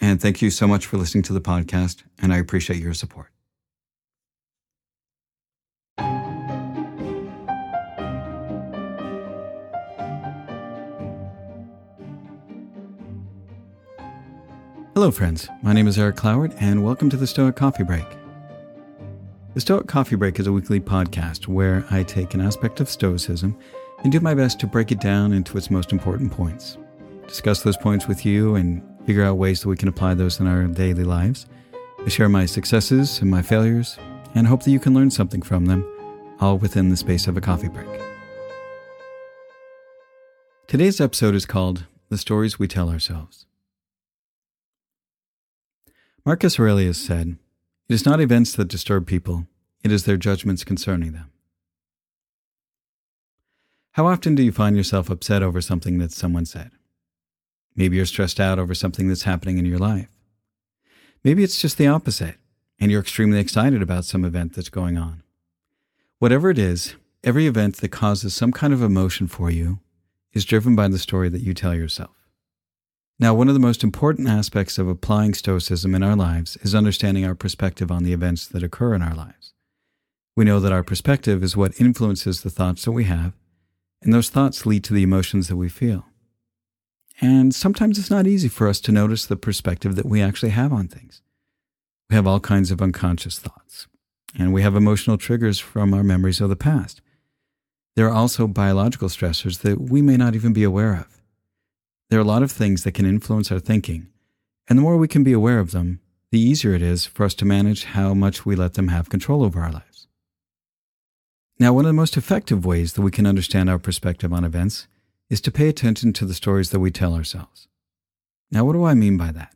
and thank you so much for listening to the podcast, and I appreciate your support. Hello, friends. My name is Eric Cloward, and welcome to the Stoic Coffee Break. The Stoic Coffee Break is a weekly podcast where I take an aspect of Stoicism and do my best to break it down into its most important points, discuss those points with you, and figure out ways that we can apply those in our daily lives. I share my successes and my failures, and hope that you can learn something from them, all within the space of a coffee break. Today's episode is called The Stories We Tell Ourselves. Marcus Aurelius said, It is not events that disturb people, it is their judgments concerning them. How often do you find yourself upset over something that someone said? Maybe you're stressed out over something that's happening in your life. Maybe it's just the opposite, and you're extremely excited about some event that's going on. Whatever it is, every event that causes some kind of emotion for you is driven by the story that you tell yourself. Now, one of the most important aspects of applying Stoicism in our lives is understanding our perspective on the events that occur in our lives. We know that our perspective is what influences the thoughts that we have, and those thoughts lead to the emotions that we feel. And sometimes it's not easy for us to notice the perspective that we actually have on things. We have all kinds of unconscious thoughts, and we have emotional triggers from our memories of the past. There are also biological stressors that we may not even be aware of. There are a lot of things that can influence our thinking, and the more we can be aware of them, the easier it is for us to manage how much we let them have control over our lives. Now, one of the most effective ways that we can understand our perspective on events is to pay attention to the stories that we tell ourselves. Now, what do I mean by that?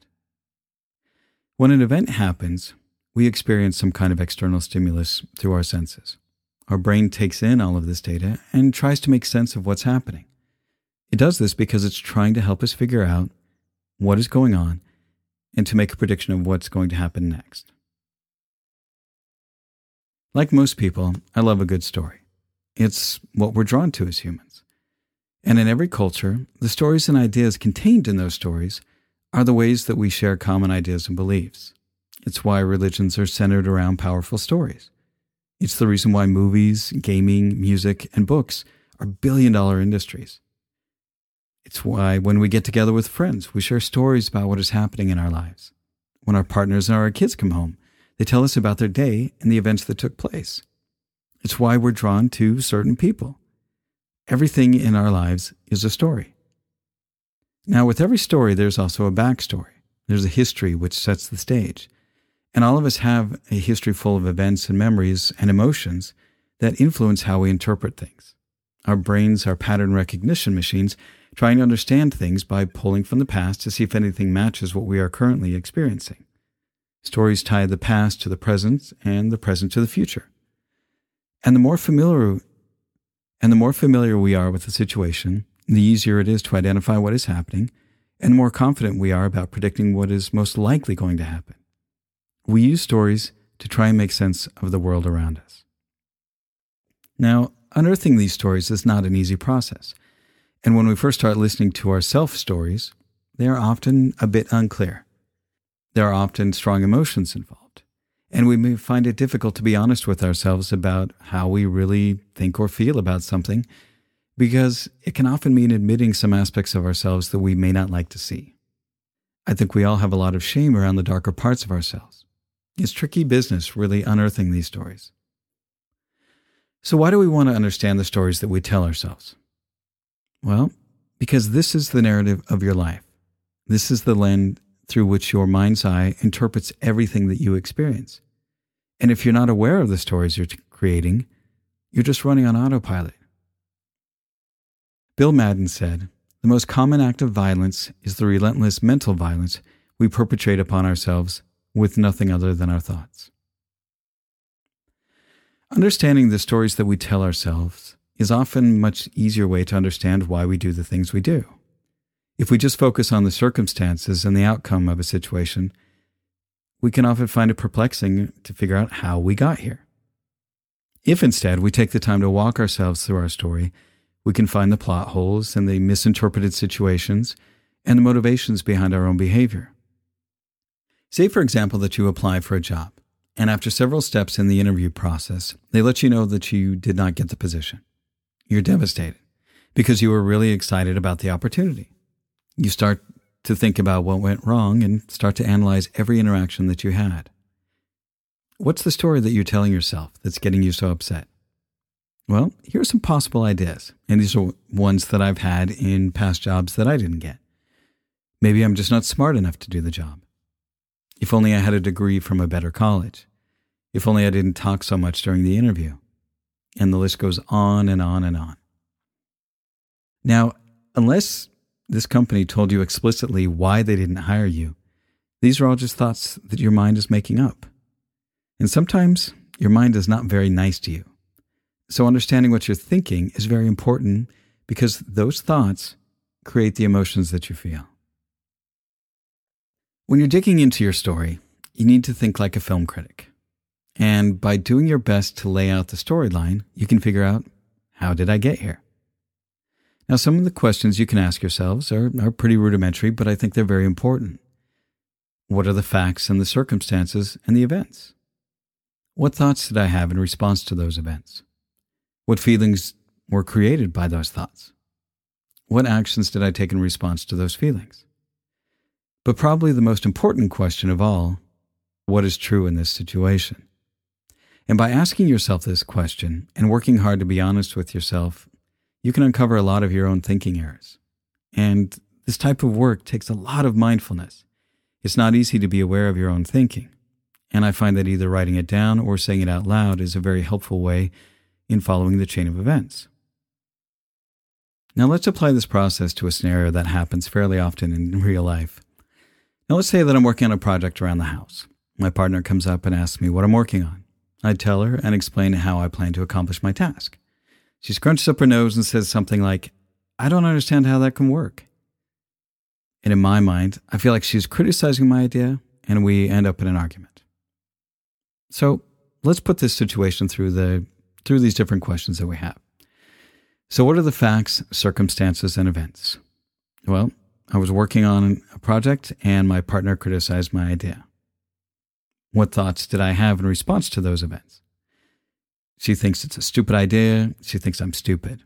When an event happens, we experience some kind of external stimulus through our senses. Our brain takes in all of this data and tries to make sense of what's happening. It does this because it's trying to help us figure out what is going on and to make a prediction of what's going to happen next. Like most people, I love a good story. It's what we're drawn to as humans. And in every culture, the stories and ideas contained in those stories are the ways that we share common ideas and beliefs. It's why religions are centered around powerful stories. It's the reason why movies, gaming, music, and books are billion dollar industries. It's why when we get together with friends, we share stories about what is happening in our lives. When our partners and our kids come home, they tell us about their day and the events that took place. It's why we're drawn to certain people. Everything in our lives is a story. Now, with every story, there's also a backstory. There's a history which sets the stage. And all of us have a history full of events and memories and emotions that influence how we interpret things. Our brains are pattern recognition machines trying to understand things by pulling from the past to see if anything matches what we are currently experiencing. Stories tie the past to the present and the present to the future. And the more familiar and the more familiar we are with the situation, the easier it is to identify what is happening, and the more confident we are about predicting what is most likely going to happen. We use stories to try and make sense of the world around us. Now, unearthing these stories is not an easy process, and when we first start listening to our self stories, they are often a bit unclear. There are often strong emotions involved and we may find it difficult to be honest with ourselves about how we really think or feel about something because it can often mean admitting some aspects of ourselves that we may not like to see. I think we all have a lot of shame around the darker parts of ourselves. It's tricky business, really unearthing these stories. So, why do we want to understand the stories that we tell ourselves? Well, because this is the narrative of your life. This is the lens through which your mind's eye interprets everything that you experience. And if you're not aware of the stories you're creating, you're just running on autopilot. Bill Madden said, The most common act of violence is the relentless mental violence we perpetrate upon ourselves with nothing other than our thoughts. Understanding the stories that we tell ourselves is often much easier way to understand why we do the things we do. If we just focus on the circumstances and the outcome of a situation, we can often find it perplexing to figure out how we got here. If instead we take the time to walk ourselves through our story, we can find the plot holes and the misinterpreted situations and the motivations behind our own behavior. Say, for example, that you apply for a job, and after several steps in the interview process, they let you know that you did not get the position. You're devastated because you were really excited about the opportunity. You start to think about what went wrong and start to analyze every interaction that you had. What's the story that you're telling yourself that's getting you so upset? Well, here are some possible ideas, and these are ones that I've had in past jobs that I didn't get. Maybe I'm just not smart enough to do the job. If only I had a degree from a better college. If only I didn't talk so much during the interview. And the list goes on and on and on. Now, unless this company told you explicitly why they didn't hire you, these are all just thoughts that your mind is making up. And sometimes your mind is not very nice to you. So, understanding what you're thinking is very important because those thoughts create the emotions that you feel. When you're digging into your story, you need to think like a film critic. And by doing your best to lay out the storyline, you can figure out how did I get here? Now, some of the questions you can ask yourselves are, are pretty rudimentary, but I think they're very important. What are the facts and the circumstances and the events? What thoughts did I have in response to those events? What feelings were created by those thoughts? What actions did I take in response to those feelings? But probably the most important question of all what is true in this situation? And by asking yourself this question and working hard to be honest with yourself, you can uncover a lot of your own thinking errors. And this type of work takes a lot of mindfulness. It's not easy to be aware of your own thinking. And I find that either writing it down or saying it out loud is a very helpful way in following the chain of events. Now, let's apply this process to a scenario that happens fairly often in real life. Now, let's say that I'm working on a project around the house. My partner comes up and asks me what I'm working on. I tell her and explain how I plan to accomplish my task. She scrunches up her nose and says something like, I don't understand how that can work. And in my mind, I feel like she's criticizing my idea, and we end up in an argument. So let's put this situation through the through these different questions that we have. So, what are the facts, circumstances, and events? Well, I was working on a project and my partner criticized my idea. What thoughts did I have in response to those events? She thinks it's a stupid idea. She thinks I'm stupid.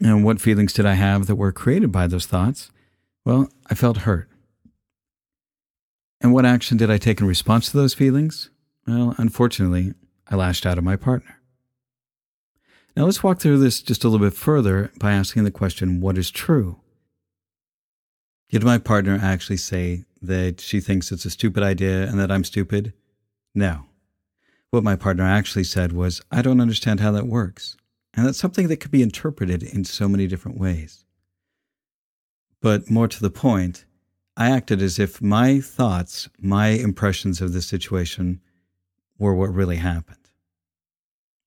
And what feelings did I have that were created by those thoughts? Well, I felt hurt. And what action did I take in response to those feelings? Well, unfortunately, I lashed out at my partner. Now let's walk through this just a little bit further by asking the question what is true? Did my partner actually say that she thinks it's a stupid idea and that I'm stupid? No. What my partner actually said was, I don't understand how that works. And that's something that could be interpreted in so many different ways. But more to the point, I acted as if my thoughts, my impressions of this situation were what really happened.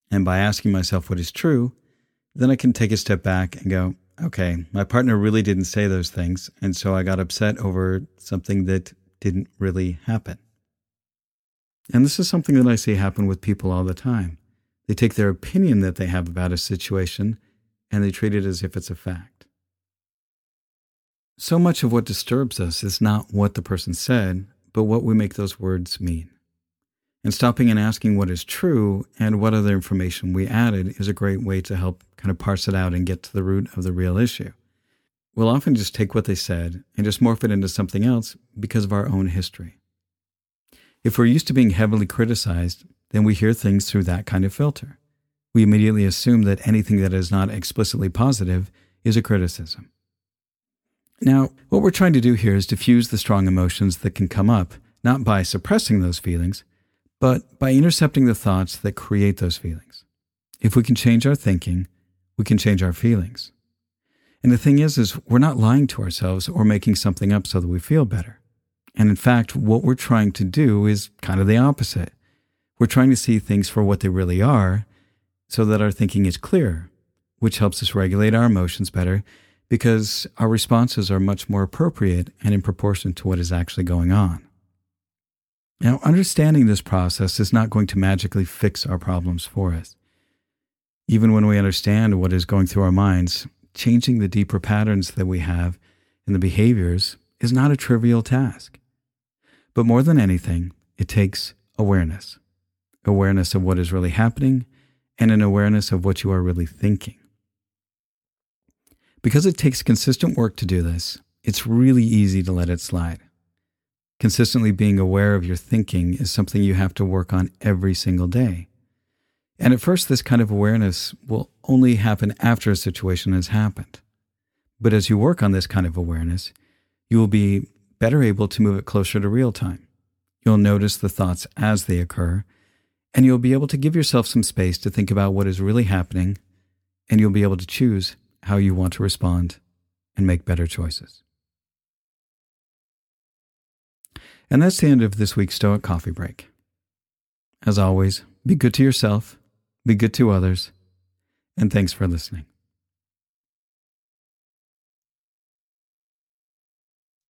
And by asking myself what is true, then I can take a step back and go, okay, my partner really didn't say those things. And so I got upset over something that didn't really happen. And this is something that I see happen with people all the time. They take their opinion that they have about a situation and they treat it as if it's a fact. So much of what disturbs us is not what the person said, but what we make those words mean. And stopping and asking what is true and what other information we added is a great way to help kind of parse it out and get to the root of the real issue. We'll often just take what they said and just morph it into something else because of our own history. If we're used to being heavily criticized, then we hear things through that kind of filter. We immediately assume that anything that is not explicitly positive is a criticism. Now, what we're trying to do here is diffuse the strong emotions that can come up, not by suppressing those feelings, but by intercepting the thoughts that create those feelings. If we can change our thinking, we can change our feelings. And the thing is, is we're not lying to ourselves or making something up so that we feel better. And in fact, what we're trying to do is kind of the opposite. We're trying to see things for what they really are so that our thinking is clear, which helps us regulate our emotions better because our responses are much more appropriate and in proportion to what is actually going on. Now, understanding this process is not going to magically fix our problems for us. Even when we understand what is going through our minds, changing the deeper patterns that we have in the behaviors is not a trivial task. But more than anything, it takes awareness awareness of what is really happening and an awareness of what you are really thinking. Because it takes consistent work to do this, it's really easy to let it slide. Consistently being aware of your thinking is something you have to work on every single day. And at first, this kind of awareness will only happen after a situation has happened. But as you work on this kind of awareness, you will be better able to move it closer to real time. You'll notice the thoughts as they occur, and you'll be able to give yourself some space to think about what is really happening, and you'll be able to choose how you want to respond and make better choices. And that's the end of this week's Stoic Coffee Break. As always, be good to yourself, be good to others, and thanks for listening.